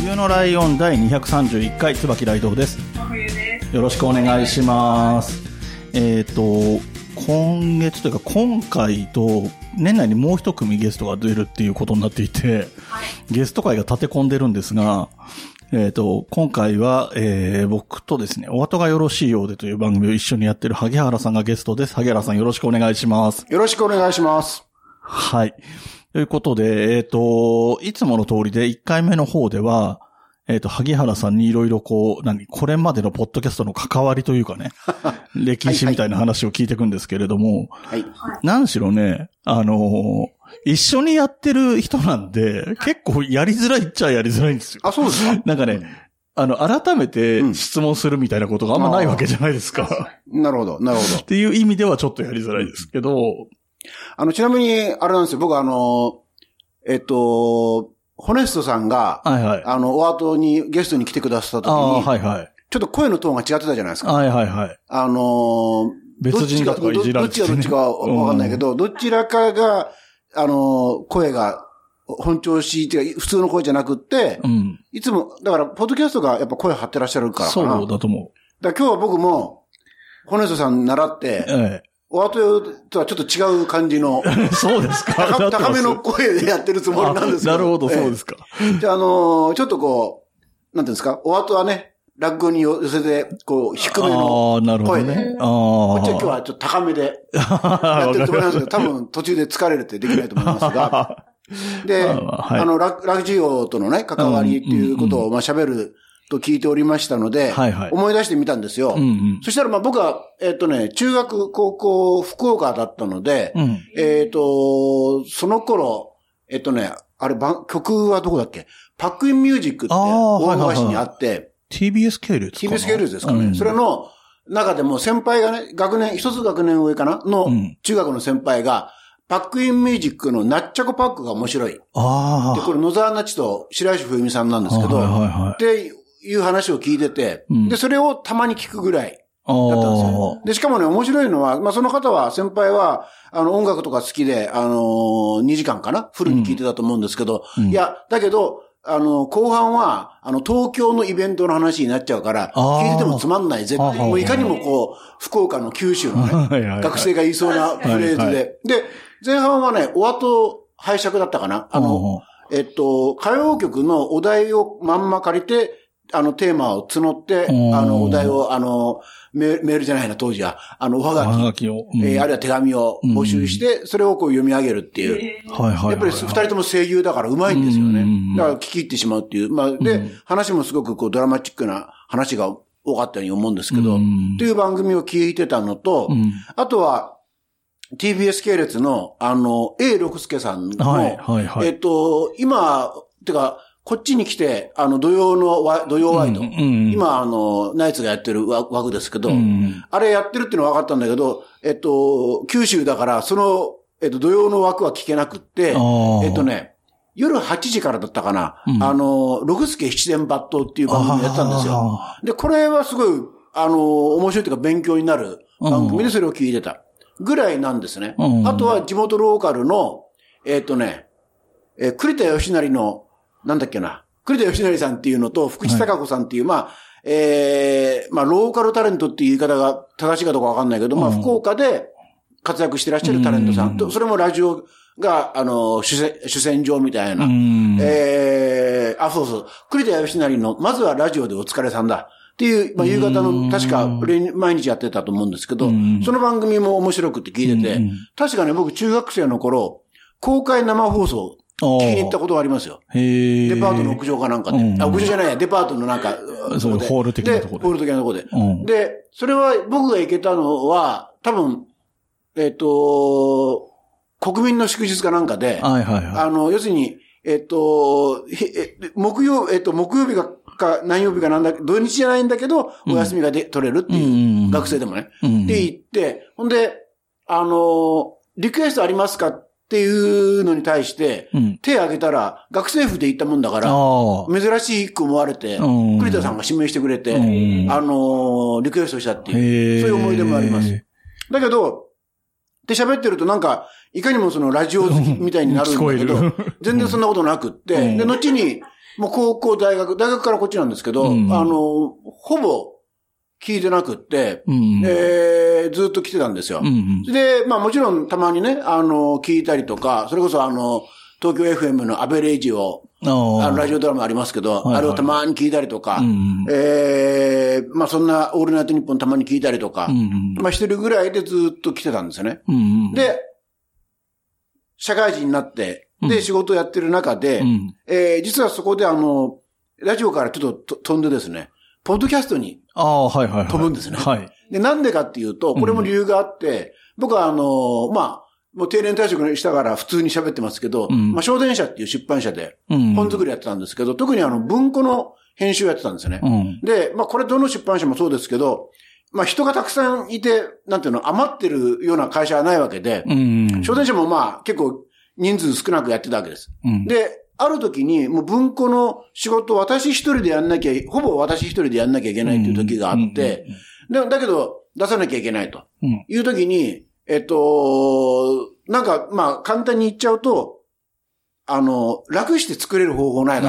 冬のライオン第231回、椿ライドウです。真冬です。よろしくお願いします。えっ、と、今月というか今回と年内にもう一組ゲストが出るっていうことになっていて、ゲスト会が立て込んでるんですが、えっ、と、今回は、えー僕とですね、お後がよろしいようでという番組を一緒にやってる萩原さんがゲストです。萩原さんよろしくお願いします。よろしくお願いします。はい。ということで、えっ、と、いつもの通りで1回目の方では、えっ、と、萩原さんにいろいろこう、何、これまでのポッドキャストの関わりというかね、歴史みたいな話を聞いていくんですけれども、はい。何しろね、あのー一緒にやってる人なんで、結構やりづらいっちゃやりづらいんですよ。あ、そうですか？なんかね、あの、改めて質問するみたいなことがあんまないわけじゃないですか。なるほど、なるほどっ。ていう意味ではちょっとやりづらいですけど、あの、ちなみに、あれなんですよ、僕あの、えっと、ホネストさんが、はいはい。あの、お後にゲストに来てくださった時に、はいはい。ちょっと声のトーンが違ってたじゃないですか。はいはいはい。あの、別人だとかいじられて、どっちがどっちかわかんないけど、どちらかが、あの、声が本調子っていうか、普通の声じゃなくってう、ん。いつも、だから、ポッドキャストがやっぱ声張ってらっしゃるから。そうだと思だから今日は僕も、ホネストさん習ってう。、えお後とはちょっと違う感じの、え。そうですか。高高めの声でやってるつもりなんですけど。あなるほど、そうでえすか。えじゃあ、あのーちょっとこう、なんていうんですか、お後はね、落語に寄せて、こう、低めの、ああ、なるほど声ね。こっちは今日はちょっと高めで やってると思いますけど、多分途中で疲れるってできないと思いますが、で、まあの、ララジオとのね、関わりっていうことを、まあ喋ると聞いておりましたので、はいはい思い出してみたんですよ。うんうん。そしたらまあ僕は、えっ、とね、中学、高校、福岡だったので、うん。えっ、と、その頃、えっ、とね、あれ、曲はどこだっけ？パックインミュージックってあーはいはいはい大橋にあって、TBS 系列 TBS 系列ですかね。うんそれの中でも先輩がね、学年、一つ学年上かな？のうん中学の先輩が、パックインミュージックのナッチャコパックが面白い。で、ああ。これ野沢那智と白石冬美さんなんですけど、はいう話を聞いてて、うん。で、それをたまに聞くぐらい。あだったんですよあ。。で、しかもね、面白いのは、まあ、その方は、先輩は、あの、音楽とか好きで、あのー、2時間かな？フルに聞いてたと思うんですけど、うん。いや、だけど、あの、後半は、あの、東京のイベントの話になっちゃうから、聞いててもつまんないぜって、はあはあもういかにもこう、福岡の九州のね、学生が言いそうなフレーズで。はいはで、前半はね、お後拝借だったかな？あの、えっと、歌謡曲のお題をまんま借りて、あの、テーマを募って、うんあの、お題を、あの、メメールじゃないな、当時は。あの、おはおがき、はがきを。うんえーあるいは手紙を募集して、それをこう読み上げるっていう。はいはいはい。やっぱり二人とも声優だから上手いんですよねうん。だから聞き入ってしまうっていう。まあ、で、話もすごくこうドラマチックな話が多かったように思うんですけど、うんという番組を聞いてたのと、うんあとは、TBS 系列の、あの、A 六輔さんの、はいはいはいえっと、今、てか、こっちに来て、あの、土曜のワ、土曜ワイド。うんうん今、あの、ナイツがやってる枠枠ですけど、うんあれやってるっていうのは分かったんだけど、えっと、九州だから、その、えっと、土曜の枠は聞けなくって、えっとね、夜8時からだったかな、うんあの、六助七伝抜刀っていう番組やったんですよあ。で、これはすごい、あの、面白いというか勉強になる番組でそれを聞いてた。ぐらいなんですね。うんあとは地元ローカルの、えっとね、えー栗田義成の、なんだっけな、栗田義成さんっていうのと、福地孝子さんっていう、まあ、えーまあ、ローカルタレントっていう言い方が正しいかどうかわかんないけど、まあ、うん福岡で活躍してらっしゃるタレントさんと、それもラジオが、あの、主戦主戦場みたいな、うん。えー、あ、そうそう。栗田義成の、まずはラジオでお疲れさんだ。っていう、まあ、夕方の、確か、連毎日やってたと思うんですけどうん、その番組も面白くて聞いててうん、確かね、僕中学生の頃、公開生放送、聞きに行ったことがありますよ。へえ。デパートの屋上かなんかで。うんあ、屋上じゃないや、デパートのなんか、そうでホール的なとこででホール的なとこで。うんで、それは僕が行けたのは、多分、えっ、と、国民の祝日かなんかで、はいはいはい。あの、要するに、えっと、へえ木曜、えっと、木曜日がか何曜日かなんだ、土日じゃないんだけど、お休みがで、取れるってうんいう、学生でもね。うんで、行って、ほんで、あのーリクエストありますかっていうのに対して、うん。手挙げたら、学生服で行ったもんだから。珍しく思われて、うん栗田さんが指名してくれて、うんあのーリクエストしたっていう。そういう思い出もあります。だけど、で喋ってるとなんか、いかにもそのラジオ好きみたいになるんだけ聞ど 全然そんなことなくって、うんで、後に、もう高校、大学、大学からこっちなんですけど、うんあの、ほぼ聞いてなくって、うん。えーずっと来てたんですよ。うん。で、まあもちろんたまにね、あの、聞いたりとか、それこそあの、東京 FM のアベレージを、ああのラジオドラマありますけど、はいはいあれをたまに聞いたりとか、うんええまあそんなオールナイトニッポンたまに聞いたりとか、うん。まあしてるぐらいでずっと来てたんですよね。うん。、で、社会人になって、で、うん仕事やってる中で、うん。えー実はそこであの、ラジオからちょっとと飛んでですね、ポッドキャストに。飛ぶんですねはい。で、なんでかっていうと、これも理由があって、僕はあの、まあ、もう定年退職したから普通に喋ってますけど、うんまあ、小電車っていう出版社でうん。本作りやってたんですけど、特にあの、文庫の編集やってたんですよね。うん。で、まあ、これどの出版社もそうですけど、まあ、人がたくさんいて、なんていうの、余ってるような会社はないわけで、うん。小電車もまあ、結構人数少なくやってたわけです。うん。で、ある時に、もう文庫の仕事を私一人でやんなきゃ、ほぼ私一人でやんなきゃいけないっていう時があって、でだけど、出さなきゃいけないとうん。いう時に、えっと、なんか、まあ、簡単に言っちゃうと、あの、楽して作れる方法ないか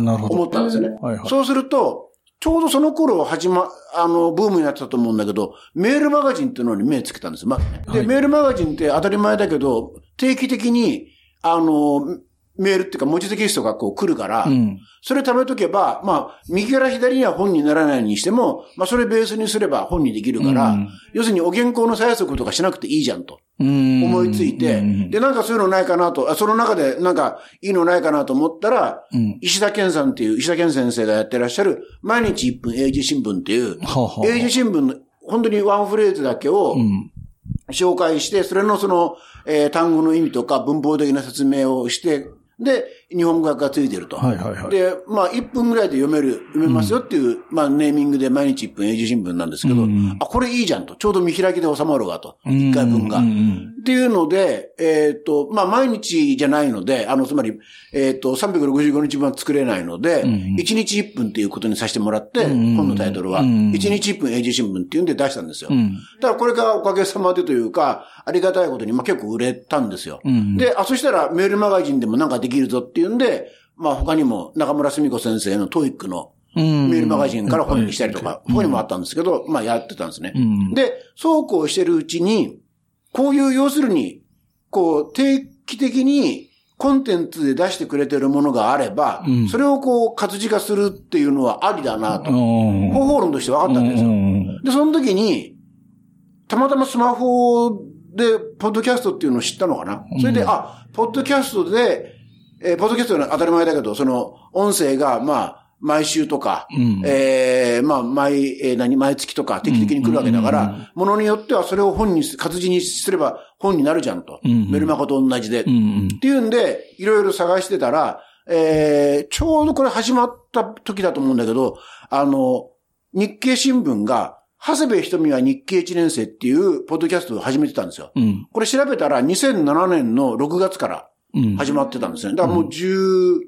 なとど。思ったんですよね。はいはい。そうすると、ちょうどその頃始ま、あの、ブームになってたと思うんだけど、メールマガジンっていうのに目つけたんです。まずね。で、はいメールマガジンって当たり前だけど、定期的に、あの、メールっていうか文字テキストがこう来るから、うん。それ貯めとけば、まあ、右から左には本にならないにしても、まあ、それベースにすれば本にできるから、うん要するにお原稿の再速とかしなくていいじゃんとうん。思いついて、うんで、なんかそういうのないかなと、あその中でなんかいいのないかなと思ったら、うん。石田健さんっていう、石田健先生がやってらっしゃる、毎日1分英字新聞っていう、英字新聞の本当にワンフレーズだけをうん。紹介して、それのその、えー単語の意味とか文法的な説明をして、で、日本語訳がついてると。はいはいはい。で、まあ、1分ぐらいで読める、読めますよっていう、まあ、ネーミングで毎日1分英字新聞なんですけど、うんあ、これいいじゃんと。ちょうど見開きで収まるわと。うん1回分が。うんうんっていうので、えっ、と、まあ、毎日じゃないので、あの、つまり、えっ、と、365日分作れないので、うん1日1分っていうことにさせてもらって、うん本のタイトルは、うん1日1分英字新聞っていうんで出したんですよ。うん。だからこれがおかげさまでというか、ありがたいことに、まあ、結構売れたんですよ。うん。で、あ、そしたらメールマガジンでもなんかできるぞっていうんで、まあ他にも中村澄子先生の TOEIC のうん、メールマガジンから本にしたりとか、うん他にもあったんですけど、まあやってたんですねう。ん。で、そうこうしてるうちに、こういう要するに、こう定期的にコンテンツで出してくれてるものがあれば、うんそれをこう活字化するっていうのはありだなと、うん方法論として分かったんですよ。うんで、その時に、たまたまスマホで、ポッドキャストっていうのを知ったのかな？それで、うんあ、ポッドキャストで、えーポッドキャストは当たり前だけど、その、音声が、まあ、毎週とか、うんえーまあ、毎、えー何、毎月とか定期的に来るわけだかうんうんら、ものによってはそれを本に、活字にすれば本になるじゃんと。うんメルマガと同じで。うん。っていうんで、いろいろ探してたら、えー、ちょうどこれ始まった時だと思うんだけど、あの、日経新聞が、長谷部瞳は日経1年生っていうポッドキャストを始めてたんですよ。うん。これ調べたら2007年の6月からうん。始まってたんですね。だからもう16、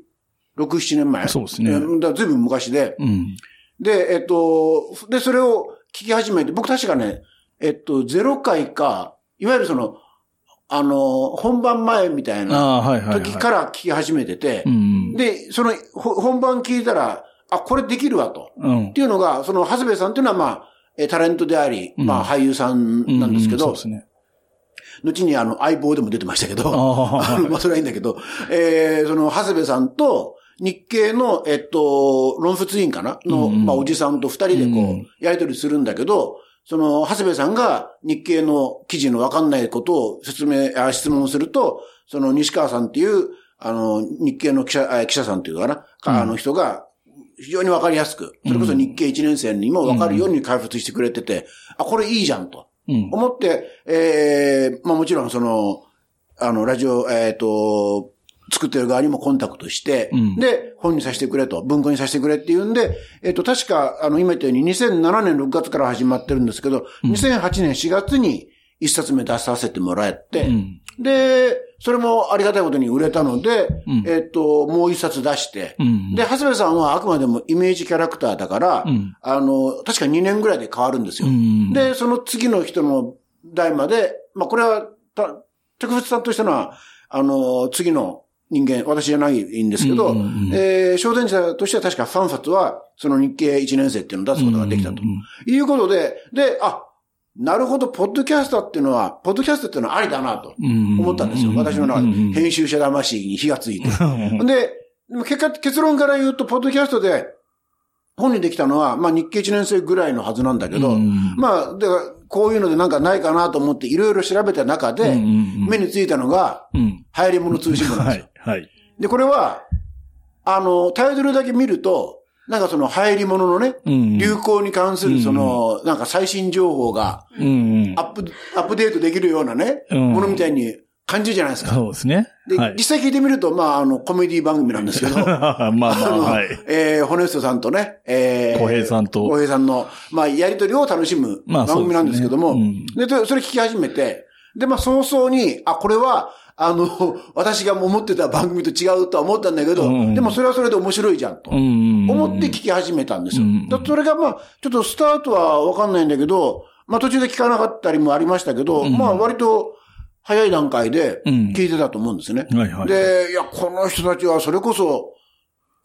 7年前。そうですねえーだから随分昔で。うん。で、えっと、で、それを聞き始めて、僕確かね、えっと、0回か、いわゆるその、あの、本番前みたいな。時から聞き始めててう、ん。で、その、ほ本番聞いたら、あ、これできるわと。うんっ。ていうのが、その、長谷部さんっていうのは、まあ、えータレントであり、うん。まあ、俳優さんなんですけどうそうで、すね。後にあの、相棒でも出てましたけど、あ まあ、それはいいんだけど、えー、その、長谷部さんと、日経の、えっと、論説委員かな？の、うんまあ、おじさんと二人でこう、うんやりとりするんだけど、その、長谷部さんが日経の記事のわかんないことを説明、あ質問すると、その、西川さんっていう、あの、日経の記者、あ記者さんっていうのかな、うん。あの人が、非常にわかりやすく、それこそ日経1年生にもわかるように解説してくれてて、あ、これいいじゃんと。うん。思って、ええまあもちろんその、あの、ラジオ、えっ、と、作ってる側にもコンタクトして、うんで、本にさせてくれと、文庫にさせてくれって言うんで、えっ、と、確か、あの、今言ったように2007年6月から始まってるんですけど、2008年4月に一冊目出させてもらって、うん。で、それもありがたいことに売れたので、うんえっ、と、もう一冊出して、うん。で、長谷部さんはあくまでもイメージキャラクターだから、うんあの、確か2年ぐらいで変わるんですよ。うん、で、その次の人の代まで、まあ、これは、た、特別さんとしてのは、あの、次の人間、私じゃないんですけど、うんうんうんえー、小伝者としては確か3冊は、その日経1年生っていうのを出すことができたと。いうことで、で、あ、なるほど、ポッドキャスターっていうのは、ポッドキャストっていうのはありだなと思ったんですよ。私の中で。編集者魂に火がついて。で、でも結果、結論から言うと、ポッドキャストで本にできたのは、まあ日経1年生ぐらいのはずなんだけど、うんまあ、で、こういうのでなんかないかなと思っていろいろ調べた中で、目についたのが、うん。流行り物通信簿なんですよ。はい。はい。で、これは、あの、タイトルだけ見ると、なんかその流行り物のね、うん流行に関するその、なんか最新情報がア。ップ、アップデートできるようなね、うんものみたいに感じるじゃないですか。そうですね。で、はい。実際聞いてみると、まあ、あの、コメディ番組なんですけど、まあまあ、はい。えー、ホネストさんとね、えー、小平さんと小平さんの、まあ、やりとりを楽しむまあ番組なんですけども、で、それ聞き始めて、で、まあ、早々に、あ、これは、あの、私が思ってた番組と違うとは思ったんだけど、うんでもそれはそれで面白いじゃんと。うん。思って聞き始めたんですよ。うんだそれがまあ、ちょっとスタートはわかんないんだけど、まあ途中で聞かなかったりもありましたけど、うんまあ割と早い段階でうん聞いてたと思うんですね。はいはい。で、いや、この人たちはそれこそ、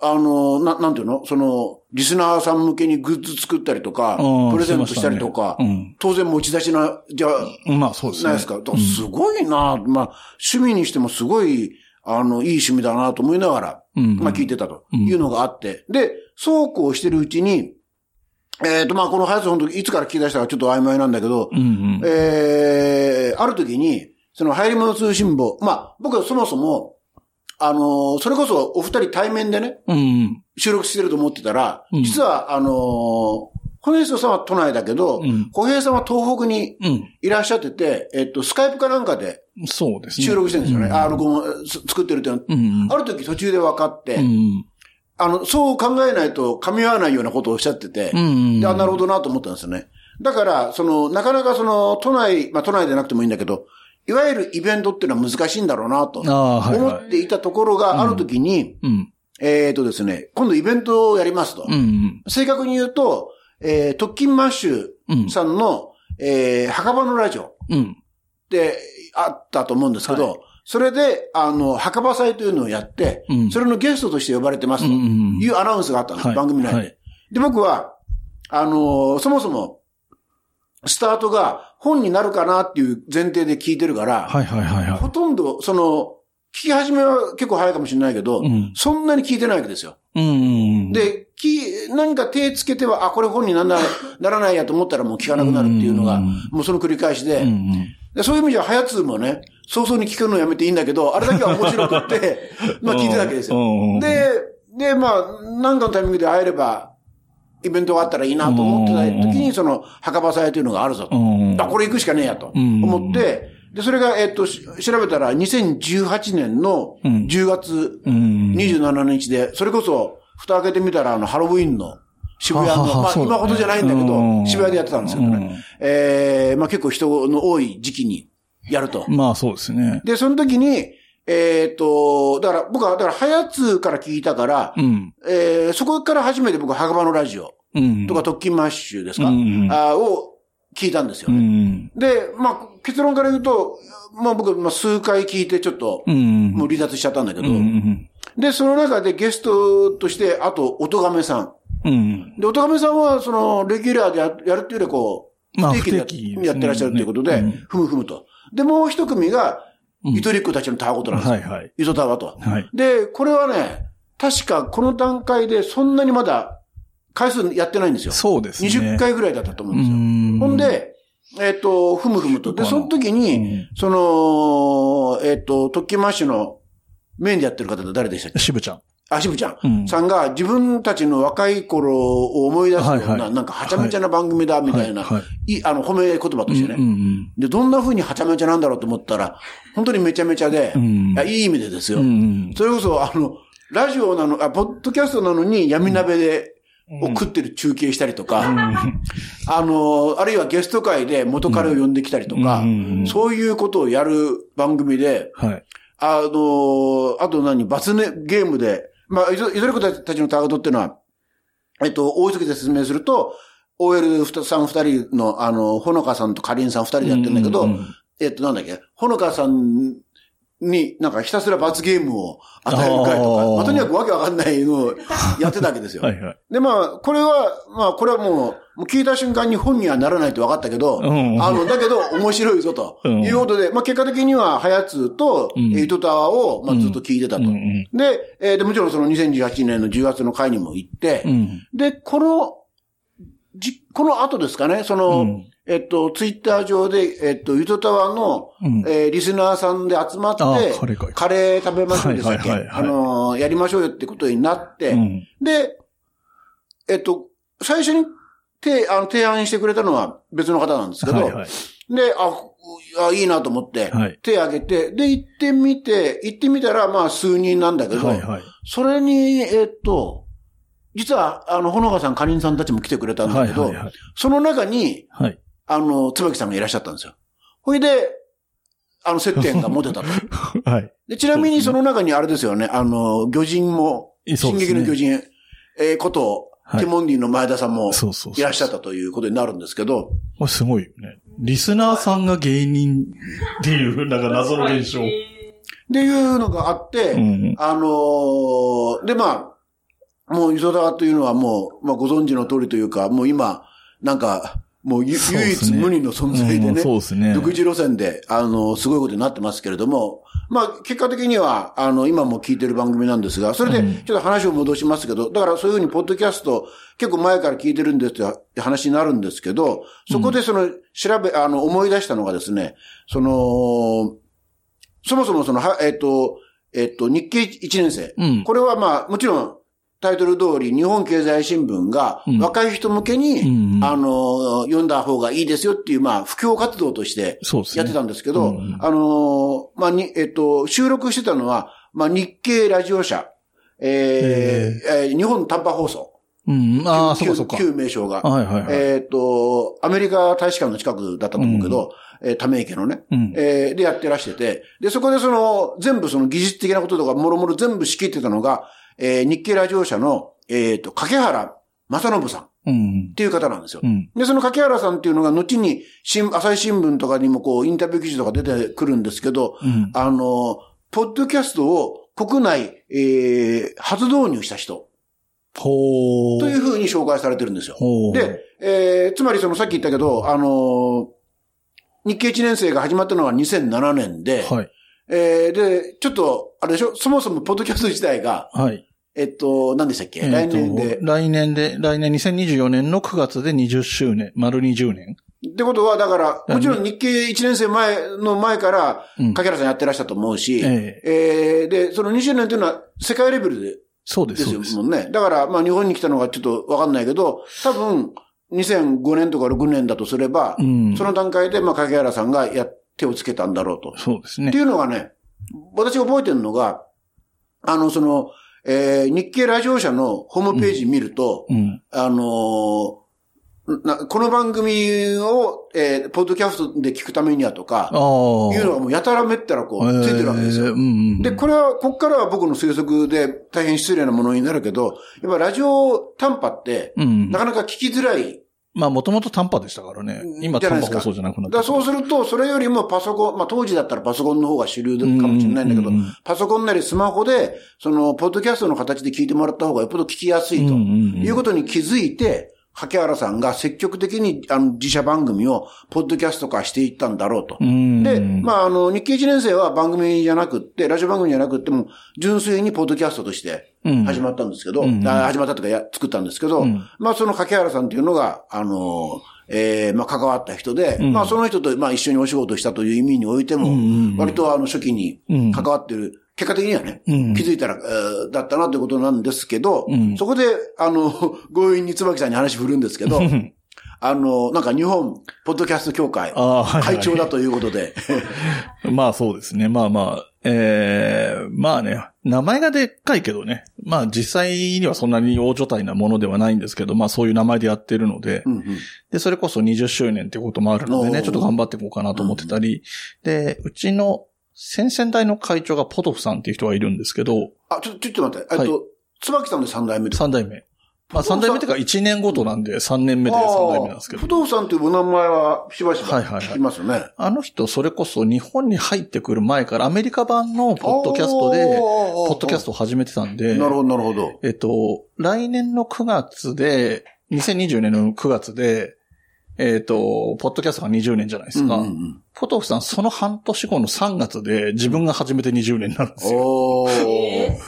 あの、な、なんていうの？その、リスナーさん向けにグッズ作ったりとかうん、プレゼントしたりとか、してましたね当然持ち出しな、じゃ。まあそうですね。ないですか？だからすごいな、まあ、趣味にしてもすごい、あの、いい趣味だなと思いながら、うん。まあ聞いてたというのがあって、で、そうこうしてるうちに、えっ、と、まあこのハヤツ本当いつから聞き出したかちょっと曖昧なんだけど、うんうん。えー、ある時に、その流行り物通信簿、まあ僕はそもそも、あのーそれこそお二人対面でね、うんうん。収録してると思ってたら、うん実は、あのー、ホネストさんは都内だけど、うん小平さんは東北にうん。いらっしゃってて、えっと、スカイプかなんかでそうですね。収録してるんですよね。うんあ、録音す作ってるっていうのんうん。ある時途中で分かって、うんあの、そう考えないと噛み合わないようなことをおっしゃってて。で、あ、なるほどなと思ったんですよね。だから、その、なかなかその、都内、まあ都内でなくてもいいんだけど、いわゆるイベントっていうのは難しいんだろうなと思はい。っていたところがある時に、うん。えっとですね、今度イベントをやりますと。正確に言うと、えー、特勤マッシュうん。さんの、えー、墓場のラジオっうん。てあったと思うんですけど、はそれで、あの、墓場祭というのをやって、うんそれのゲストとして呼ばれてますというアナウンスがあったんです、はい番組内で。はいで、僕は、あのーそもそも、スタートが本になるかなっていう前提で聞いてるから、はいはいはいはほとんど、その、聞き始めは結構早いかもしれないけど、うんそんなに聞いてないわけですよ。い。うんうん。、で、き、何か手つけては、あ、これ本にならない、ならないやと思ったらもう聞かなくなるっていうのが、うんもうその繰り返しで、うんうん。でそういう意味じゃ、ハヤツーもね、早々に聞くのやめていいんだけど、あれだけは面白くって、まあ聞いてたわけですよ。よで、で、まあ、何かのタイミングで会えれば、イベントがあったらいいなと思ってた時に、その、墓場祭というのがあるぞと。うん。あ、これ行くしかねえやとうん思って、で、それが、えっと、し調べたら、2018年のうん10月うん。27日で、それこそ、蓋開けてみたら、あの、ハロウィンの渋谷の、まあ、今ほどじゃないんだけうど、ん渋谷でやってたんですけどね。えー、まあ結構人の多い時期にやると。まあそうですね。で、その時に、えっと、だから僕は、だから、ハヤツから聞いたから、うん。えー、そこから初めて僕は墓場のラジオうん。とか特勤マッシュですか、うんうんあーを聞いたんですようね。ん。で、まあ、結論から言うと、まあ僕、まあ数回聞いてちょっと、うん。もう離脱しちゃったんだけど、うんうんで、その中でゲストとして、あと、音亀さん。うん。で、音亀さんは、その、レギュラーでややるっていうよりこう、まあ不定期でやってらっしゃるということで、うんふむふむと。で、もう一組が、うんゆとりっ子たちのたわごとなんですよ。はいはい。ゆとたわと。はい。で、これはね、確かこの段階でそんなにまだ回数やってないんですよ。そうですね。20回ぐらいだったと思ううんですよ。ん。ほん、で、えっ、と、ふむふむと。で、その時に、うんその、えっ、と、特勤マッシュのメインでやってる方って誰でしたっけ？渋ちゃん。あ、渋ちゃん、うん。さんが自分たちの若い頃を思い出すような、はいはい。なんかはちゃめちゃな番組だみたいな、はいはい。いあの、褒め言葉としてね。うんうんで、どんな風にはちゃめちゃなんだろうと思ったら、本当にめちゃめちゃで、ん。いやいい意味でですよ。うんうん。それこそ、あの、ラジオなの、あ、ポッドキャストなのに闇鍋で、を食ってる中継したりとか、あの、あるいはゲスト会で元彼を呼んできたりとか、うんそういうことをやる番組で、はい。あの、あと何、バツネ、ゲームで、まあ、いずいずれ子たちのターゲットっていうのは、えっと、大急ぎで説明すると、OL さん二人の、あの、ほのかさんとかりんさん二人でやってるんだけど、うんうんうんえっと、なんだっけ、ほのかさんになんかひたすら罰ゲームを与える会とか、まあ、とにかくわけわかんないのをやってたわけですよ。はいはい。で、まあ、これは、まあ、これはもう、もう聞いた瞬間に本にはならないと分かったけど、うん。うんあの、だけど面白いぞと、うん。いうことで、まあ、結果的には、ハヤツと、うん。エイトタワーを、まあ、ずっと聞いてたと。うんうんで、えーで、もちろんその2018年の10月の会にも行って、うん。で、この、じ、この後ですかね、その、うん。えっと、ツイッター上で、えっと、ゆとたわの、うん。えーリスナーさんで集まって、カレー食べましょうでしたっけ、あのーやりましょうよってことになって、うん。で、えっと、最初に提あの提案してくれたのは別の方なんですけど、はいはい。で、あ、あ、いいなと思って、はい手挙げて、で、行ってみて、行ってみたら、まあ、数人なんだけど、はいはい。それに、えっと、実は、あの、ほのかさん、かりんさんたちも来てくれたんだけど、はいはいはいその中に、はい。あの、椿さんがいらっしゃったんですよ。ほいで、あの、接点が持てたと。はい。でちなみにその中にあれですよね、あの、魚人も、進撃の魚人、えーこと、はいティモンディの前田さんも。いらっしゃったということになるんですけど、すごいよね。リスナーさんが芸人っていう、なんか謎の現象。っていうのがあって、うん。あのーで、まあ、もう磯田というのはもう、まあご存知の通りというか、もう今、なんか、もうゆ唯一無二の存在でうんね、そうですね。独自路線で、あの、すごいことになってますけれども、まあ、結果的には、あの、今も聞いてる番組なんですが、それで、ちょっと話を戻しますけど、だからそういうふうに、ポッドキャスト、結構前から聞いてるんですって話になるんですけど、そこでその、調べ、あの、思い出したのがですね、その、そもそもその、はえっ、と、えっ、と、日経1年生。うん。これはまあ、もちろん、タイトル通り、日本経済新聞がうん若い人向けに、うんあの、読んだ方がいいですよっていう、まあ、布教活動として。やってたんですけど、うんあの、まあ、に、えっと、収録してたのは、まあ、日経ラジオ社、えーえー日本短波放送。うん。ああ、そ旧っかそっか。旧名称が。はいはいはい。えっと、アメリカ大使館の近くだったと思うけど、えーため池のね。うん。えーでやってらしてて、で、そこでその、全部その技術的なこととか、もろもろ全部仕切ってたのが、えー日経ラジオ社の、えっ、と、掛原正信さんっうん。ていう方なんですよ。うん。で、その掛原さんっていうのが、後に、新、朝日新聞とかにもこう、インタビュー記事とか出てくるんですけど、うん。あの、ポッドキャストを国内、えー、初導入した人ほー。というふうに紹介されてるんですよ。で、えー、つまりそのさっき言ったけど、あのー日経1年生が始まったのは2007年で、はい。えー、で、ちょっと、あれでしょ？そもそもポッドキャスト自体が、はい。えっと、何でしたっけ、えーと来年で。来年で、来年2024年の9月で20周年、丸20年。ってことは、だから、もちろん日経1年生前の前から、うん。掛原さんやってらっしたと思うし、えええー、で、その20年というのは世界レベルでそうで、ですです。もんね。だから、まあ日本に来たのがちょっとわかんないけど、多分、2005年とか6年だとすれば、うん。その段階で、まあ、影原さんがや、手をつけたんだろうと。そうですねって。いうのがね、私が覚えてるのが、あの、その、えー日経ラジオ社のホームページ見ると、うん。あのーなこの番組を、えーポッドキャストで聞くためにはとか。いうのがもうやたらめったらこう、ついてるわけですよ。えーうんうん。で、これは、こっからは僕の推測で大変失礼なものになるけど、やっぱラジオ短波って、うん。なかなか聞きづらい。まあ、もともと短波でしたからね。今、短波放送じゃなくなって。だからそうすると、それよりもパソコン、まあ当時だったらパソコンの方が主流かもしれないんだけどパソコンなりスマホで、その、ポッドキャストの形で聞いてもらった方がよっぽど聞きやすいということに気づいて、竹原さんが積極的に、あの、自社番組を、ポッドキャスト化していったんだろうと。うん。で、まあ、あの、日経一年生は番組じゃなくって、ラジオ番組じゃなくっても、純粋にポッドキャストとしてうん。始まったんですけど、うん。あ始まったとかや、作ったんですけど、うん。まあ、その掛原さんっていうのが、あの、ええまあ、関わった人で、うん。まあ、その人と、まあ、一緒にお仕事したという意味においても、割とあの、初期にうん。関わってる結果的にはね、うん。気づいたら、えーだったなということなんですけど、うん。そこで、あの、強引に椿さんに話振るんですけど、あの、なんか日本、ポッドキャスト協会、会長だということで、まあそうですね。まあまあ、ええまあね、名前がでっかいけどね。まあ実際にはそんなに大所帯なものではないんですけど、まあそういう名前でやってるので、うんうん。で、それこそ20周年っていうこともあるのでね、ちょっと頑張っていこうかなと思ってたり、で、うちの先々代の会長がポトフさんっていう人がいるんですけど、あ、ちょ、ちょっと待って、えっと、椿さんで3代目です3代目。まあ3代目っていうか1年ごとなんで3年目で3代目なんですけど不。動産というお名前はしばしばはいはいはい聞きますよね。あの人、それこそ日本に入ってくる前からアメリカ版のポッドキャストで、ポポッドキャストを始めてたんで、なるほど、なるほど。えっと、来年の9月で、2020年の9月で、えっと、ポッドキャストが20年じゃないですか。うんうんうんポトフさん、その半年後の3月で自分が始めて20年になるんですよ。おー。え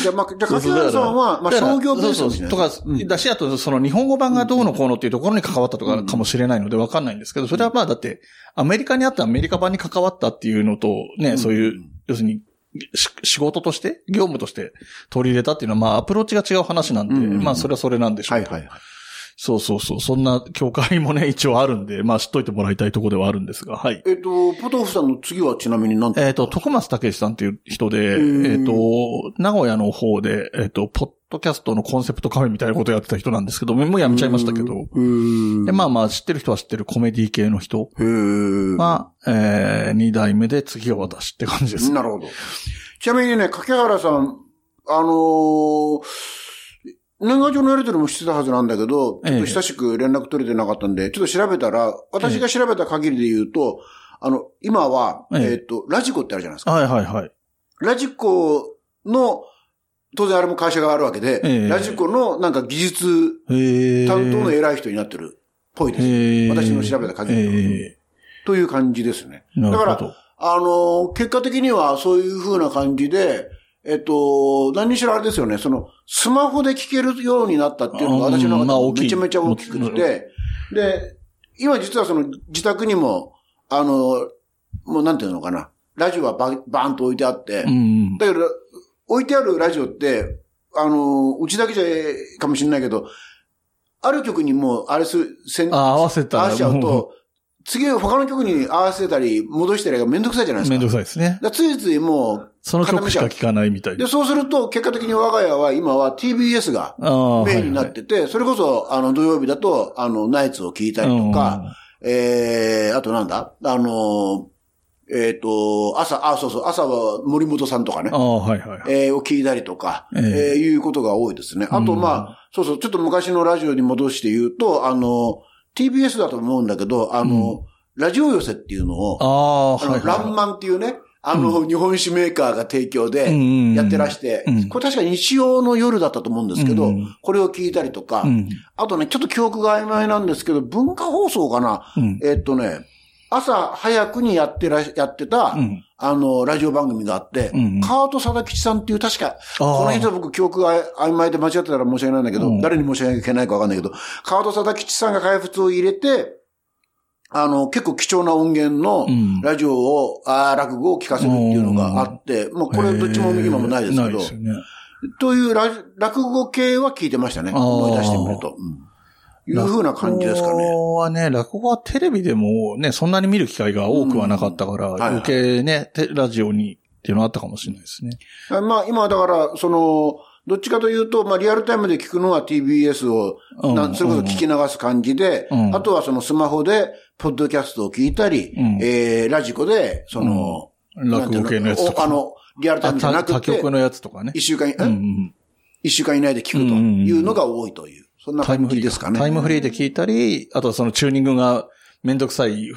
じゃあ、まあ、じゃあ、そうそう柿原さんは、まあ、商業ベースそうそうとか、だし、あと、その日本語版がどうのこうのっていうところに関わったとかかもしれないのでわかんないんですけど、それはまあ、だって、アメリカにあったアメリカ版に関わったっていうのと、ね、そういう、要するに、し仕事として、業務として取り入れたっていうのは、まあ、アプローチが違う話なんで、まあ、それはそれなんでしょう。はいはいはい。そうそうそう。そんな教会もね、一応あるんで、まあ知っといてもらいたいところではあるんですが、はい。えっと、ポトフさんの次はちなみに何てえっ、と、徳松武さんっていう人で、えっ、ーと、名古屋の方で、えっ、と、ポッドキャストのコンセプトカフェみたいなことをやってた人なんですけど、もうやめちゃいましたけど、で、まあまあ知ってる人は知ってるコメディ系の人へーが、えー、二代目で次は私って感じです。なるほど。ちなみにね、柿原さん、あのー年賀状のやり取りもしてたはずなんだけど、ちょっと親しく連絡取れてなかったんで、ちょっと調べたら、私が調べた限りで言うと、あの、今は、えええっと、ラジコってあるじゃないですか。はいはいはい。ラジコの、当然あれも会社があるわけで、ええラジコのなんか技術担当の偉い人になってるっぽいです。私の調べた限りえという感じですね。ー、なるほど。だからあの、結果的にはそういう風な感じで、えっと、何にしろあれですよね、その、スマホで聞けるようになったっていうのがうん私のまあ大きい。中でめちゃめちゃ大きくて、で、今実はその自宅にも、あの、もうなんていうのかな、ラジオはババーンと置いてあって、うん。だけど、置いてあるラジオって、あの、うちだけじゃかもしれないけど、ある曲にもう、あれす、せんあ、合わせたら合わせちゃうもと、次他の曲に合わせたり、戻したりがめんどくさいじゃないうですか。めんどくさいですね。だついついもう、その曲しか聴かないみたいで、そうすると、結果的に我が家は今は TBS がメインになってて、それこそ、あの、土曜日だと、あの、ナイツを聞いたりとか、えー、あとなんだ？あの、えっ、と、朝、あ、そうそう、朝は森本さんとかねあ、あ、はいはいはい。えーを聞いたりとか、えええーいうことが多いですね。あと、うんまあ、そうそう、ちょっと昔のラジオに戻して言うと、あの、TBS だと思うんだけど、あの、ラジオ寄せっていうのを、ああ、はいはい。ランマンっていうね、あの、日本酒メーカーが提供でんやってらして、うんこれ確か日曜の夜だったと思うんですけど、うんこれを聞いたりとか、うん。あとね、ちょっと記憶が曖昧なんですけど、文化放送かな、うん。えっとね、朝早くにやってら、やってた、うん。あの、ラジオ番組があって、うんカート貞吉さんっていう確か、あこのあ人僕記憶が曖昧で間違ってたら申し訳ないんだけど、うん。誰に申し訳ないかわかんないけど、カート貞吉さんが開発を入れて、あの、結構貴重な音源のうん。ラジオを、あー落語を聞かせるっていうのがあって、もうこれどっちも今もないですけど、ないですよね。という落語系は聞いてましたね。あー。思い出してみると。うんいう風な感じですか落ね。語はね、落語はテレビでもね、そんなに見る機会が多くはなかったから、はいはい。余計ね、テラジオにっていうのはあったかもしれないですね。まあ今だから、その、どっちかというと、まあリアルタイムで聞くのは TBS を、うん。なんそれこそ聞き流す感じで、うん。あとはそのスマホで、ポッドキャストを聞いたり、うん。えー、ラジコで、その、落語系のやつとか。あの、リアルタイあムじゃなくて他他局、のやつとかね。一週間、うんうん。一週間以内で聞くというのが多いという、そんな感タイムフリーじですかね。タイムフリーで聞いたり、あとはそのチューニングがめんどくさい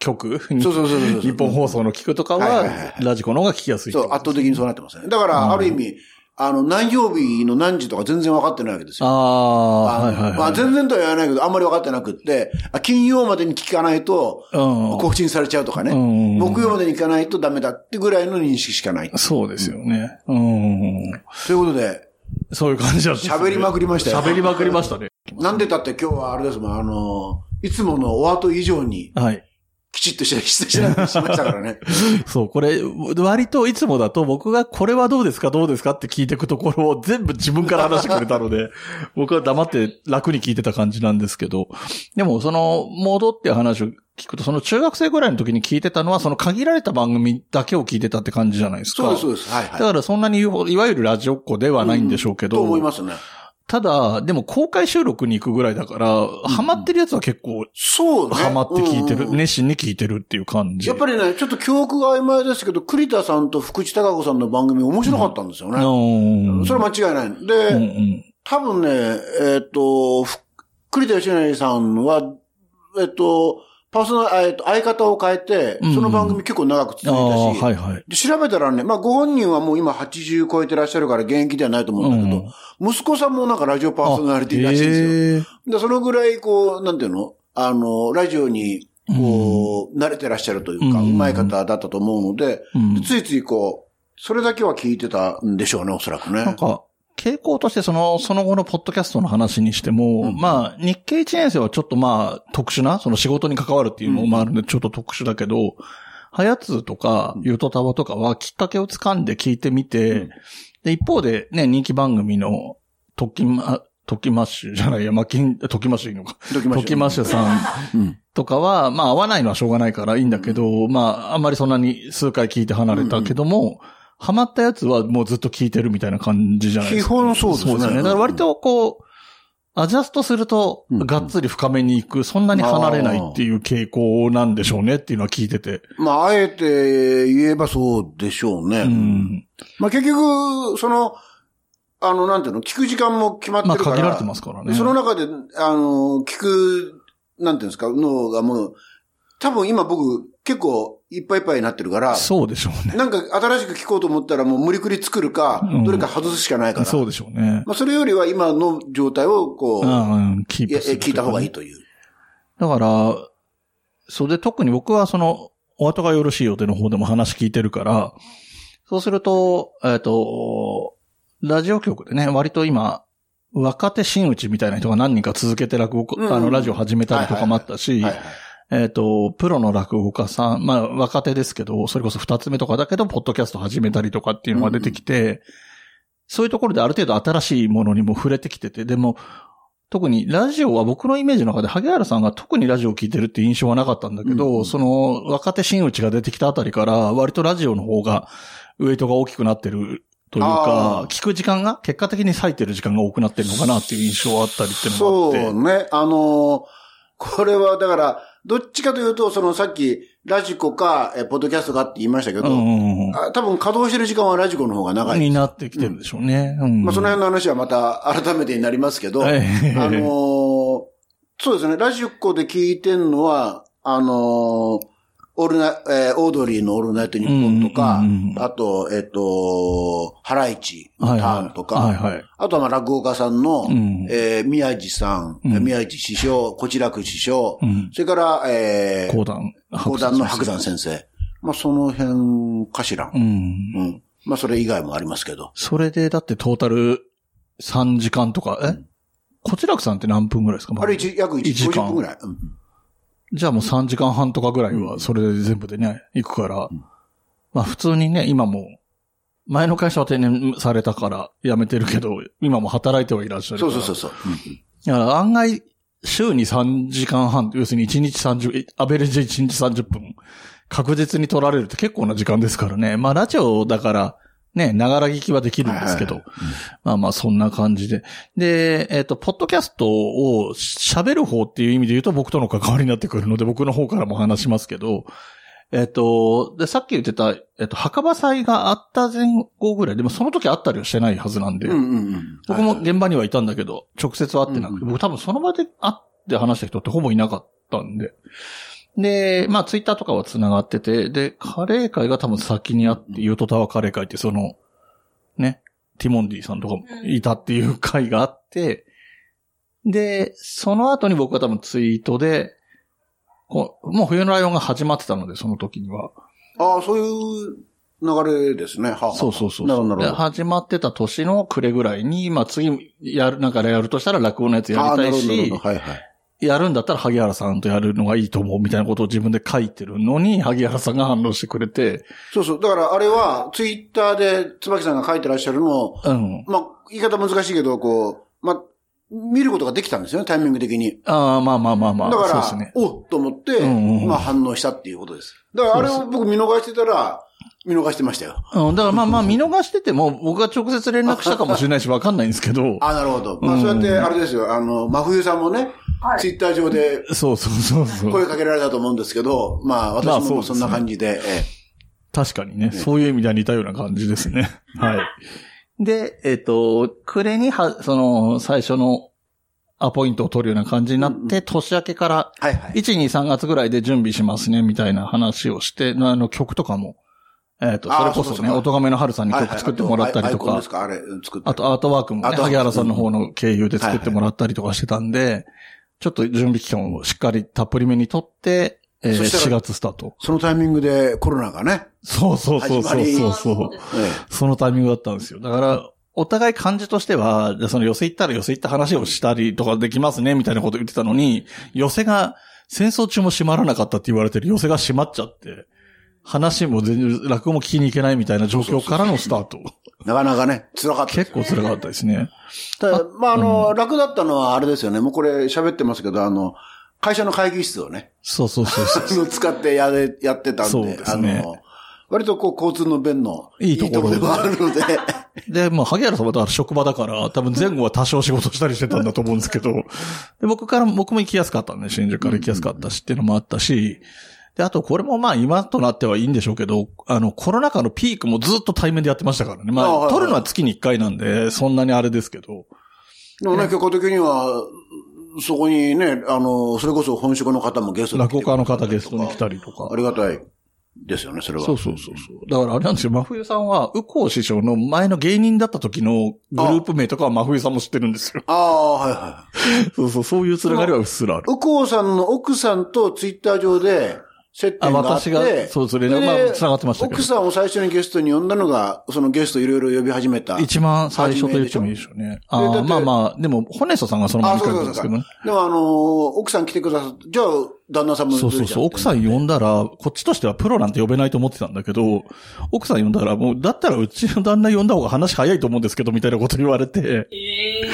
曲、そうそうそうそう。日本放送の聞くとかはラジコの方が聞きやすいそう、圧倒的にそうなってますね。だから、ある意味、あの、何曜日の何時とか全然分かってないわけですよ。ああ、はいはいはい。まあ全然とは言わないけど、あんまり分かってなくって、あ金曜までに聞かないと、うん更新されちゃうとかね。うん木曜までに聞かないとダメだってぐらいの認識しかない。そうですよね。うん。ということで、そういう感じだったんですね喋りまくりましたよ喋りまくりましたね。なんでだって今日はあれですもん、あの、いつものお後以上に、はい。きちっとししなくしましたからね。そう、これ、割といつもだと僕がこれはどうですかどうですかって聞いていくところを全部自分から話してくれたので、僕は黙って楽に聞いてた感じなんですけど、でもその、戻って話を聞くと、その中学生ぐらいの時に聞いてたのは、その限られた番組だけを聞いてたって感じじゃないですか。そうです、そうです。はいはい。だからそんなにいわゆるラジオっ子ではないんでしょうけど。と思いますね。ただ、でも公開収録に行くぐらいだから、ハマってるやつは結構、そうね。ハマって聞いてる、うんうん熱心に聞いてるっていう感じ。やっぱりね、ちょっと記憶が曖昧ですけど、栗田さんと福地孝子さんの番組面白かったんですよね。うん。それは間違いない。で、うんうん。多分ね、えっ、と、ふ栗田義成さんは、えっ、と、パーソナル、えっと、相方を変えて、うんその番組結構長く続いたし、はいはい。で調べたらね、まあ、ご本人はもう今80超えてらっしゃるから現役ではないと思うんだけど、息子さんもなんかラジオパーソナリティらしいんですよ。で、そのぐらい、こう、なんていうの？あの、ラジオに、こう、慣れてらっしゃるというか、ううんまい方だったと思うのでついついこう、それだけは聞いてたんでしょうね、おそらくね。なんか、傾向としてその、その後のポッドキャストの話にしても、うん。まあ、日経一年生はちょっとまあ、特殊な、その仕事に関わるっていうのもあるんで、ちょっと特殊だけど、はやつとか、ゆとたわとかはきっかけをつかんで聞いてみて、うん。で、一方でね、人気番組の、トキマ、トキマッシュじゃないや、マキン、トキマッシュいいのか。ドキマッシュ。トキマッシュさんうん。とかは、まあ合わないのはしょうがないからいいんだけど、まああんまりそんなに数回聞いて離れたけども、ハマったやつはもうずっと聞いてるみたいな感じじゃないですか。基本そうですねそうですよね。だから割とこう、アジャストすると、うんがっつり深めに行く、そんなに離れないっていう傾向なんでしょうねっていうのは聞いてて。まあ、あえて言えばそうでしょうね。うん。まあ結局、その、あの、なんていうの、聞く時間も決まってまあるから。限られてますからね。その中で、あの、聞く、なんていうんですか、のがもう、多分今僕結構いっぱいいっぱいになってるから、そうでしょうね。なんか新しく聞こうと思ったらもう無理くり作るか、うんどれか外すしかないから。そうでしょうね。まあそれよりは今の状態をこう、うん、キーいやプする。聞いた方がいい。という。だから、それで特に僕はその、お後がよろしいようでの方でも話聞いてるから、そうすると、えっ、と、ラジオ局でね、割と今、若手真打ちみたいな人が何人か続けて落語、うんうんあの、ラジオ始めたりとかもあったし、はいはい。えっ、と、プロの落語家さん、まあ、若手ですけど、それこそ二つ目とかだけど、ポッドキャスト始めたりとかっていうのが出てきて、そういうところである程度新しいものにも触れてきてて、でも、特にラジオは僕のイメージの中で、萩原さんが特にラジオを聞いてるって印象はなかったんだけど、うんその若手真打ちが出てきたあたりから、割とラジオの方が、ウエイトが大きくなってるというあかー、聞く時間が、結果的に割いてる時間が多くなってるのかなっていう印象はあったりっていうのもあって。そうね。あのこれはだから、どっちかというと、そのさっき、ラジコか、えポッドキャストかって言いましたけど、うんうんうんあ多分稼働してる時間はラジコの方が長い。になってきてるでしょうね。うんまあその辺の話はまた改めてになりますけど、はいあのーそうですね、ラジコで聞いてんのは、あのーオールナイ、えーオードリーのオールナイトニッポンとか、あと、えっ、と、ハライチのターンとか、はいはいはいあとはまあ落語家さんの、うんえー宮地さん、うん宮地師匠、こちらく師匠、うんそれから、えー、講談。講談の白山先生。まあその辺かしら。うん。うん。まあそれ以外もありますけど。それで、だってトータル3時間とか、え？こちらくさんって何分ぐらいですか？あれ一約1、一時間50分ぐらい。うんじゃあもう3時間半とかぐらいは、それで全部でね、行くから、まあ普通にね、今も、前の会社は定年されたから辞めてるけど、今も働いてはいらっしゃるから。そうそうそうそう。だから案外、週に3時間半、要するに1日30、アベレージ1日30分、確実に取られるって結構な時間ですからね。まあラジオだから、ね、ながら聞きはできるんですけど、はいまあまあそんな感じで。で、えっ、と、ポッドキャストを喋る方っていう意味で言うと僕との関わりになってくるので僕の方からも話しますけど、えっ、と、で、さっき言ってた、えっ、と、墓場祭があった前後ぐらい、でもその時あったりはしてないはずなんで、うんうんうん。僕も現場にはいたんだけど、直接会ってなくて、うん。僕多分その場で会って話した人ってほぼいなかったんで。で、まあツイッターとかは繋がってて、で、カレー会が多分先にあって、ユートタワーカレー会ってその、ね、ティモンディさんとかもいたっていう会があって、で、その後に僕は多分ツイートで、こうもう冬のライオンが始まってたので、その時には。ああ、そういう流れですね。はあはあそうそうそう。なるほど。始まってた年の暮れぐらいに、まあ次、やる、なんかやるとしたら落語のやつやりたいしほど。、はいはい。やるんだったら萩原さんとやるのがいいと思うみたいなことを自分で書いてるのに、萩原さんが反応してくれて、そうそう。だからあれは、ツイッターで椿さんが書いてらっしゃるのを、うん。まあ、言い方難しいけど、こう、まあ、見ることができたんですよね、タイミング的に。ああ、まあまあまあまあ。だから、ね。おっと思って、うんうんうんまあ反応したっていうことです。だからあれを僕見逃してたら、見逃してましたよ。うん、だからまあまあ見逃してても、僕が直接連絡したかもしれないし、わかんないんですけど。あ、なるほど。まあうんそうやって、あれですよ、あの、真冬さんもね、はい。ツイッター上でそうそうそうそう。声かけられたと思うんですけど、まあまあ私もそんな感じで、え確かにね、そういう意味では似たような感じですね。はい。で、えっ、と、暮れには、その、最初のアポイントを取るような感じになって、年明けから、えはいはい。1、2、3月ぐらいで準備しますね、みたいな話をして、あの、曲とかも、えっ、と、それこそね、おとがめの春さんにはいはい。曲作ってもらったりとかアイコンです、か？あれ、作って。あとアートワークもね、萩原さんの方の経由で作ってもらったりとかしてたんで、ちょっと準備期間をしっかりたっぷりめにとって、えーそしたら4月スタート。そのタイミングでコロナがね、そうそうそうそうそうそう。えそのタイミングだったんですよ。だから、お互い感じとしては、じゃあその寄せ行ったら寄せ行った話をしたりとかできますね、みたいなこと言ってたのに、寄せが、戦争中も閉まらなかったって言われてる寄せが閉まっちゃって、話も全然、落語も聞きに行けないみたいな状況からのスタート。えなかなかね、辛かったです結構辛かったですね。ただ、まあ、あの、楽だったのはあれですよね。もうこれ喋ってますけど、あの、会社の会議室をね、そうそうそうそう。使ってやれ、やってたんで、そうですねあの、割とこう、交通の便のいいところでもあるので、で、もう、萩原さんはだから職場だから、多分前後は多少仕事したりしてたんだと思うんですけど、で僕から、僕も行きやすかったんで、新宿から行きやすかったしっていうのもあったし、で、あとこれもまあ今となってはいいんでしょうけど、あの、コロナ禍のピークもずっと対面でやってましたからね。まあ、撮るのは月に1回なんで、そんなにあれですけど、でもね、結果的には、そこにね、あの、それこそ本職の方もゲストで来て落語家の方ゲストに来たりとかあ。りがたいですよね、それは。そうそうそうそう。だからあれなんですよ、真冬さんは、右近師匠の前の芸人だった時のグループ名とかは真冬さんも知ってるんですよ。ああ、はいはい。そうそう、そういうつながりはうっすらある。右近さんの奥さんとツイッター上で接あ、点があって、私が、そうそれで、でまあ、繋がってました奥。さんを最初にゲストに呼んだのが、そのゲストいろいろ呼び始めた。一番最初と言ってもいいでしょうね。あまあまあ、でも、ホネストさんがそのまま行かれたんですけどね。でもあのー奥さん来てくださって、じゃあ、旦那さんもそうそうそう。奥さん呼んだら、こっちとしてはプロなんて呼べないと思ってたんだけど、奥さん呼んだら、もう、だったらうちの旦那呼んだ方が話早いと思うんですけど、みたいなこと言われて。ええ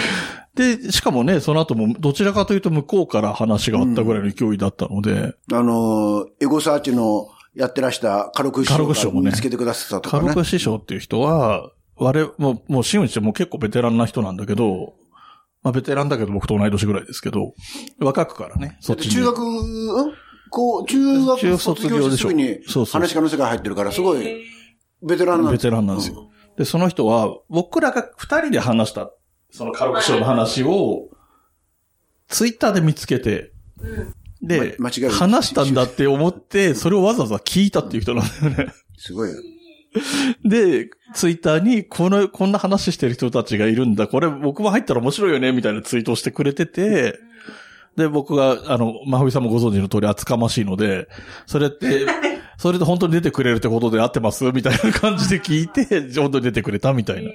で、しかもね、その後も、どちらかというと向こうから話があったぐらいの勢いだったので、あのーエゴサーチのやってらしたカロク師匠もね。見つけてくださったとカかね。師匠っていう人は、我々、もう、もう、真打ちでもう結構ベテランな人なんだけど、まあ、ベテランだけど僕と同い年ぐらいですけど、若くからね、そっちに。中学、うん？こう、中学中卒卒業でしてすぐにそうそう話し家の世界入ってるから、すごいベテランなんベテですよ。ランなんですよ。で、その人は、僕らが二人で話した、そのカルク師匠の話を、ツイッターで見つけて、で、ま間違話したんだって思って、それをわざわざ聞いたっていう人なんだよね。すごいよ。で、ツイッターに、この、こんな話してる人たちがいるんだ。これ僕も入ったら面白いよね、みたいなツイートをしてくれてて、で、僕が、あの、まふいさんもご存知の通り厚かましいので、それって、それで本当に出てくれるってことで合ってます？みたいな感じで聞いて、本当に出てくれたみたいな。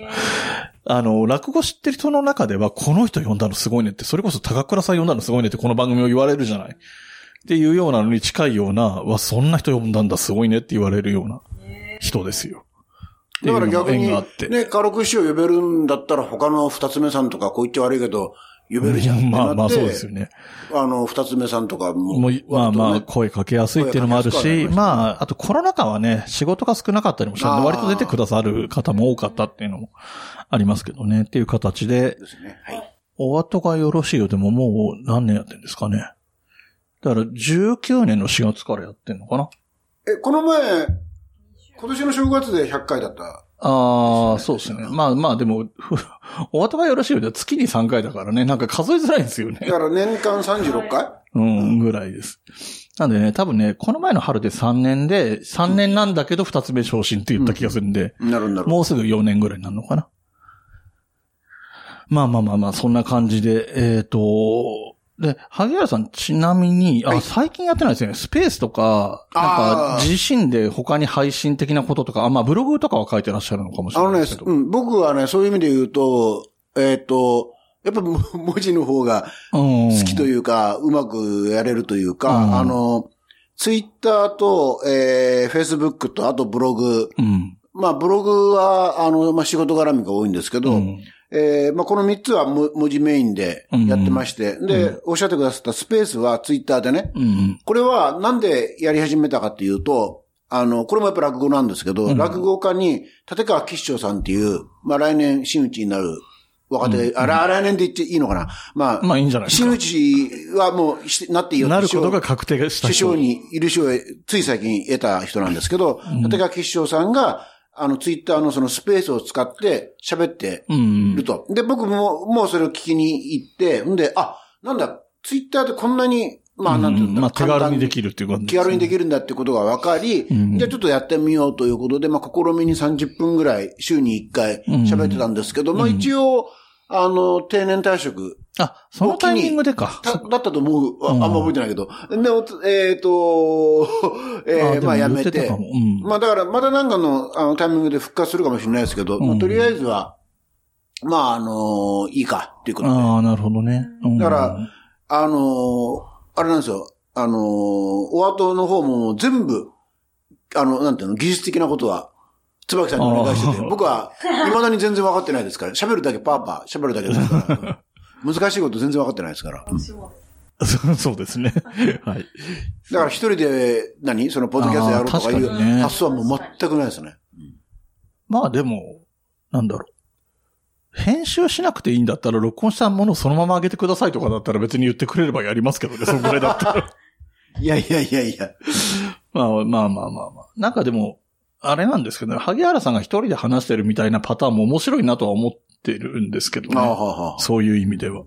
あの、落語知ってる人の中では、この人呼んだのすごいねって、それこそ高倉さん呼んだのすごいねって、この番組を言われるじゃない？っていうようなのに近いような、わ、そんな人呼んだんだ、すごいねって言われるような人ですよ。だから逆にね、カロク師匠呼べるんだったら他の二つ目さんとか、こう言って悪いけど、呼べるじゃん。まあまあそうですよね。あの、二つ目さんとかも。もう、まあまあ、声かけやすいっていうのもあるし、まあ、あとコロナ禍はね、仕事が少なかったりもしたんで、割と出てくださる方も多かったっていうのもありますけどね、っていう形で、ですね。はい。お後がよろしいよでももう何年やってんですかね。だから、19年の4月からやってんのかなえ、この前、今年の正月で100回だった。ああ、そうですね。まあまあ、でも、ふ お後がよろしいよでは月に3回だからね、なんか数えづらいんですよねだ。から年間36回？うん、ぐらいです。なんでね、多分ね、この前の春で3年で、3年なんだけど2つ目昇進って言った気がするんで、なるんだろう。もうすぐ4年ぐらいになるのかな。まあまあまあまあ、そんな感じで、えっ、と、で、萩原さんちなみに、あ、はい最近やってないですね。スペースとか、なんかあー自身で他に配信的なこととか、あ、まあブログとかは書いてらっしゃるのかもしあのねれないですけ、ど。うん、僕はね、そういう意味で言うと、えっ、と、やっぱも 文字の方が好好きというか、うまくやれるというか、うんあの、ツイッターと、えー、フェイスブックと、あとブログ。うん。まあ、ブログは、あの、まあ、仕事絡みが多いんですけど、うんえーまあ、この3つはも文字メインでやってまして、で、おっしゃってくださったスペースはツイッターでね、うん。これはなんでやり始めたかっていうと、あの、これもやっぱ落語なんですけど、うん落語家に立川吉祥さんっていう、まあ来年真打ちになる若手、あら、来年で言っていいのかな？まあ、まあいいんじゃないです真か。打ちはもうしてなっていいよなることが確定した首人。相にいる人をつい最近得た人なんですけど、立川吉祥さんが、あの、ツイッターのそのスペースを使って喋ってうんる。と。で、僕も、もうそれを聞きに行って、んで、あ、なんだ、ツイッターでこんなに、まあ、なんていうんだまあ手軽にでる。きるっていう感じ気軽にでる。きるんだってことが分かり、うんじゃあちょっとやってみようということで、まあ、試みに30分ぐらい、週に1回喋ってたんですけど、うんまあ、一応、あの、定年退職あ、そのタイミングでか。ただったと思う。あんんま覚えてないけど。で、えっ、と、えー まあやめててうんまあだから、またなんかのあのタイミングで復活するかもしれないですけど、うんまあとりあえずは、まああのいいかっていうことで。ああ、なるほどね。うんだから、あのーあれなんですよ。あのーお後の方も全部、あの、なんていうの、技術的なことは、椿さんにお願いしてて僕は、未だに全然分かってないですから、喋るだけパーパー、喋るだけですから。難しいこと全然分かってないですから。私も そうですね。はい。だから一人で何、そのポッドキャストやろうとかいうね発想はもう全くないですね。まあでも、なんだろう。編集しなくていいんだったら、録音したものをそのまま上げてくださいとかだったら別に言ってくれればやりますけどね、そのぐらいだったら。いやいやいやいや。まあまあまあまあまあ。なんかでも、あれなんですけどね、萩原さんが一人で話してるみたいなパターンも面白いなとは思ってるんですけどね。そういう意味では。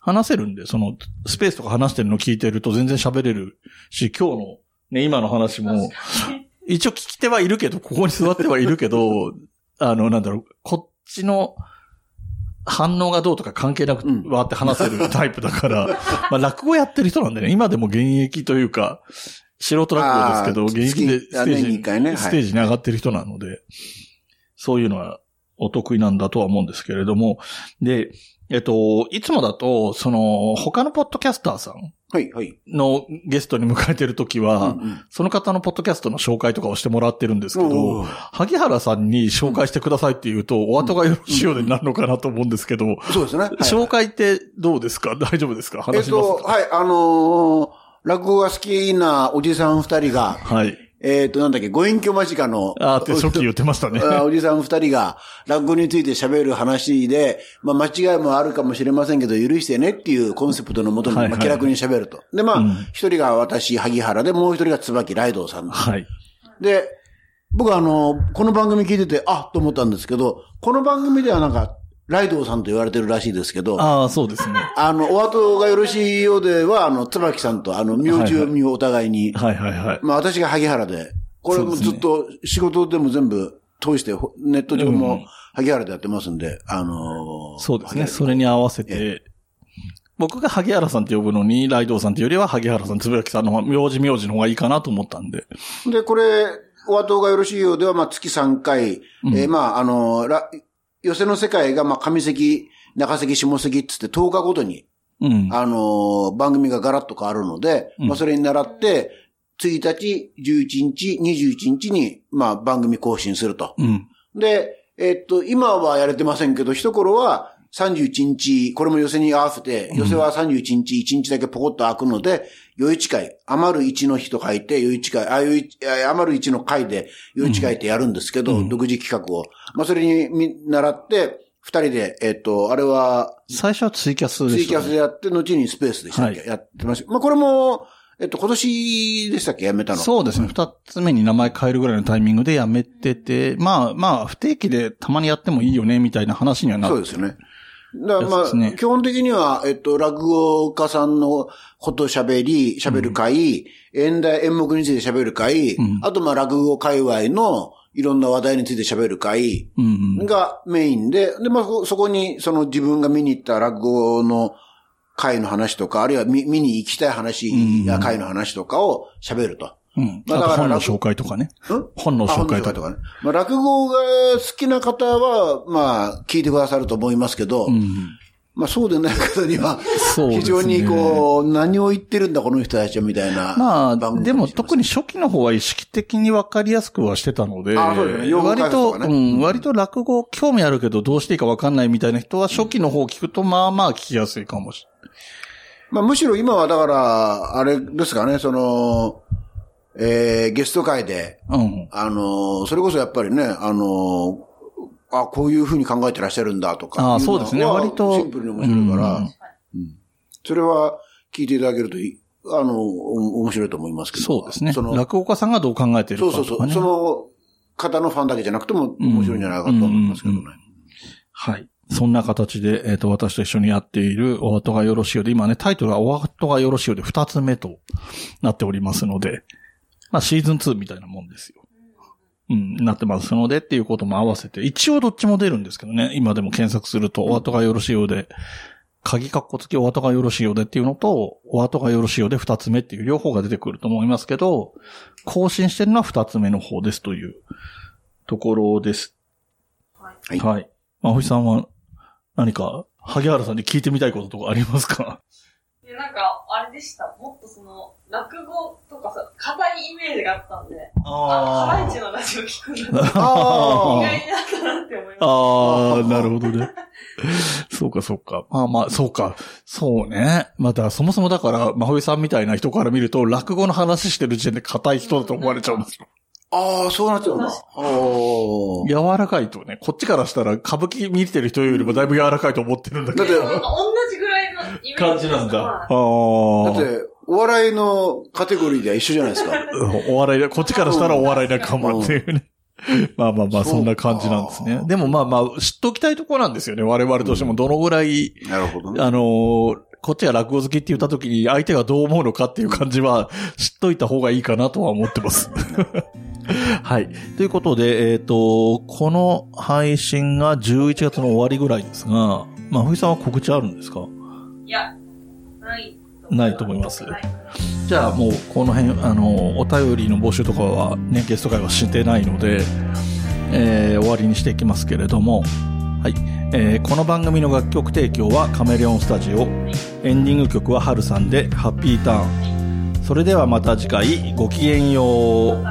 話せるんで、その、スペースとか話してるの聞いてると全然喋れるし、今日の、ね、今の話も、一応聞き手はいるけど、ここに座ってはいるけど、あの、なんだろう、こっちの反応がどうとか関係なくうんわーって話せるタイプだから、まあ落語やってる人なんでね、今でも現役というか、素人落語ですけど、現役で月あ年に一回ね。はいステージに上がってる人なので、そういうのはお得意なんだとは思うんですけれども、で、えっと、いつもだと、その、他のポッドキャスターさんはい、はい。のゲストに迎えてるときは、うんうん。その方のポッドキャストの紹介とかをしてもらってるんですけおどー、萩原さんに紹介してくださいって言うと、お後がよろしいようでなるのかなと思うんですけど、そうですね。はい紹介ってどうですか？大丈夫ですか？えっと、話します。か、はい、あのー落語が好きなおじさん二人が、はい。えっと、なんだっけ、ご隠居間近の、あーって初期言ってましたね。あおじさん二人が落語について喋る話で、まあ間違いもあるかもしれませんけど、許してねっていうコンセプトのもとに、まあ気楽に喋ると。で、まあうん、一、人が私、萩原で、もう一人が椿ライドウさん。はい。で、僕はあの、この番組聞いてて、あと思ったんですけど、この番組ではなんか、ライドウさんと言われてるらしいですけど、あああ、そうですね。の、お後がよろしいようでは、あの、椿さんと、あの、名字を見お互いに、はいはいはい。まあ私が萩原で、これもずっと仕事でも全部通して、ほネット上うんも萩原でやってますんで、あのーそうですね。それに合わせて、僕が萩原さんって呼ぶのに、ライドウさんっていうよりは萩原さん、つぶやきさんの名字名字の方がいいかなと思ったんで。で、これ、お後がよろしいようでは、まあ月3回、うん。えーまああのーら寄せの世界が、まあ上関、中関、下関っつって10日ごとに、うん。あのー番組がガラッと変わるので、うんまあそれに倣って、1日、11日、21日に、まあ番組更新すると。うん。で、えっと、今はやれてませんけど、一頃は31日、これも寄せに合わせて、寄せは31日、1日だけポコッと開くので、余市会、余る1の日と書いて、余市会、あ、余余る1の会で、余市会ってやるんですけど、うん独自企画を。まあ、それに見習って、二人で、えっと、あれは、最初はツイキャスでツイキした、ね。ャスでやって、後にスペースでしたっけ、はやってました。まあ、これも、えっと、今年でしたっけ？やめたの。そうですね。二つ目に名前変えるぐらいのタイミングでやめてて、まあまあ、不定期でたまにやってもいいよね、みたいな話にはなってそうですよね。だからまあ、ね基本的には、えっと、落語家さんのこと喋り、喋る会、演題、演目について喋る会、うんあとまあ落語界隈のいろんな話題について喋る会うんうん。がメインで、で、まあそそこにその自分が見に行った落語の会の話とか、あるいは見見に行きたい話や会の話とかを喋ると。うん。まあだから本の紹介とかね。うん？本の紹介とか。あ本の紹介とかね。まあ落語が好きな方は、まあ聞いてくださると思いますけど、うん。まあそうでない方には、非常にこう、何を言ってるんだこの人たちはみたいな。まあ、でも特に初期の方は意識的に分かりやすくはしてたので、割と、割と落語興味あるけどどうしていいか分かんないみたいな人は初期の方を聞くとまあまあ聞きやすいかもしまあむしろ今はだから、あれですかね、その、えー、ゲスト会で、れない。うん。あの、それこそやっぱりね、あの、あ、こういうふうに考えてらっしゃるんだとか。ああ、そうですね。割と。シンプルに面白いから、うんそれは聞いていただけるといい、あの、お面白いと思いますけど。そうですねそ。の、落語家さんがどう考えてるそうそうそう。かとかね。その方のファンだけじゃなくても面白いんじゃないかと思いますけどね。はい。そんな形で、えっ、と、私と一緒にやっているお後がよろしいようで、今ね、タイトルはお後がよろしいようで二つ目となっておりますので、まあシーズン2みたいなもんですよ。うん、なってますのでっていうことも合わせて、一応どっちも出るんですけどね、今でも検索すると、お後がよろしいようで、鍵括弧付きお後がよろしいようでっていうのと、お後がよろしいようで二つ目っていう両方が出てくると思いますけど、更新してるのは二つ目の方ですというところです。はいはい。まあ、星さんは何か、萩原さんに聞いてみたいこととかありますか？で、なんか、あれでした。もっとその、落語とかさ、硬いイメージがあったんで、あ、ハライチのラジオ聞くんだ。意あ外だったなって思いました。ああ、なるほどね。そうか、そうか。まあまあ、そうか。そうね。また、そもそもだから、まほいさんみたいな人から見ると、落語の話してる時点で硬い人だと思われちゃうんですよ。ああ、そうなっちゃうんだ。柔らかいとね、こっちからしたら歌舞伎見てる人よりもだいぶ柔らかいと思ってるんだけど。だって同じ感じなんだ。はいあだあ。って、お笑いのカテゴリーでは一緒じゃないですか。お笑いだ、こっちからしたらお笑い仲間っていうね。まあまあまあ、そんな感じなんですね。でもまあまあ、知っときたいところなんですよね。我々としてもどのぐらい、なるほどね。あのーこっちが落語好きって言った時に相手がどう思うのかっていう感じは知っといた方がいいかなとは思ってます。はい。ということで、えっ、と、この配信が11月の終わりぐらいですが、まあ、ふいさんは告知あるんですか？いや、ない。ないと思いますはいじゃあもうこの辺、あの、お便りの募集とかはね、ゲスト会はしてないので、えー終わりにしていきますけれども、はい。えーこの番組の楽曲提供はカメレオンスタジオ。エンディング曲はハルさんで、ハッピーターン。それではまた次回、ごきげんよう。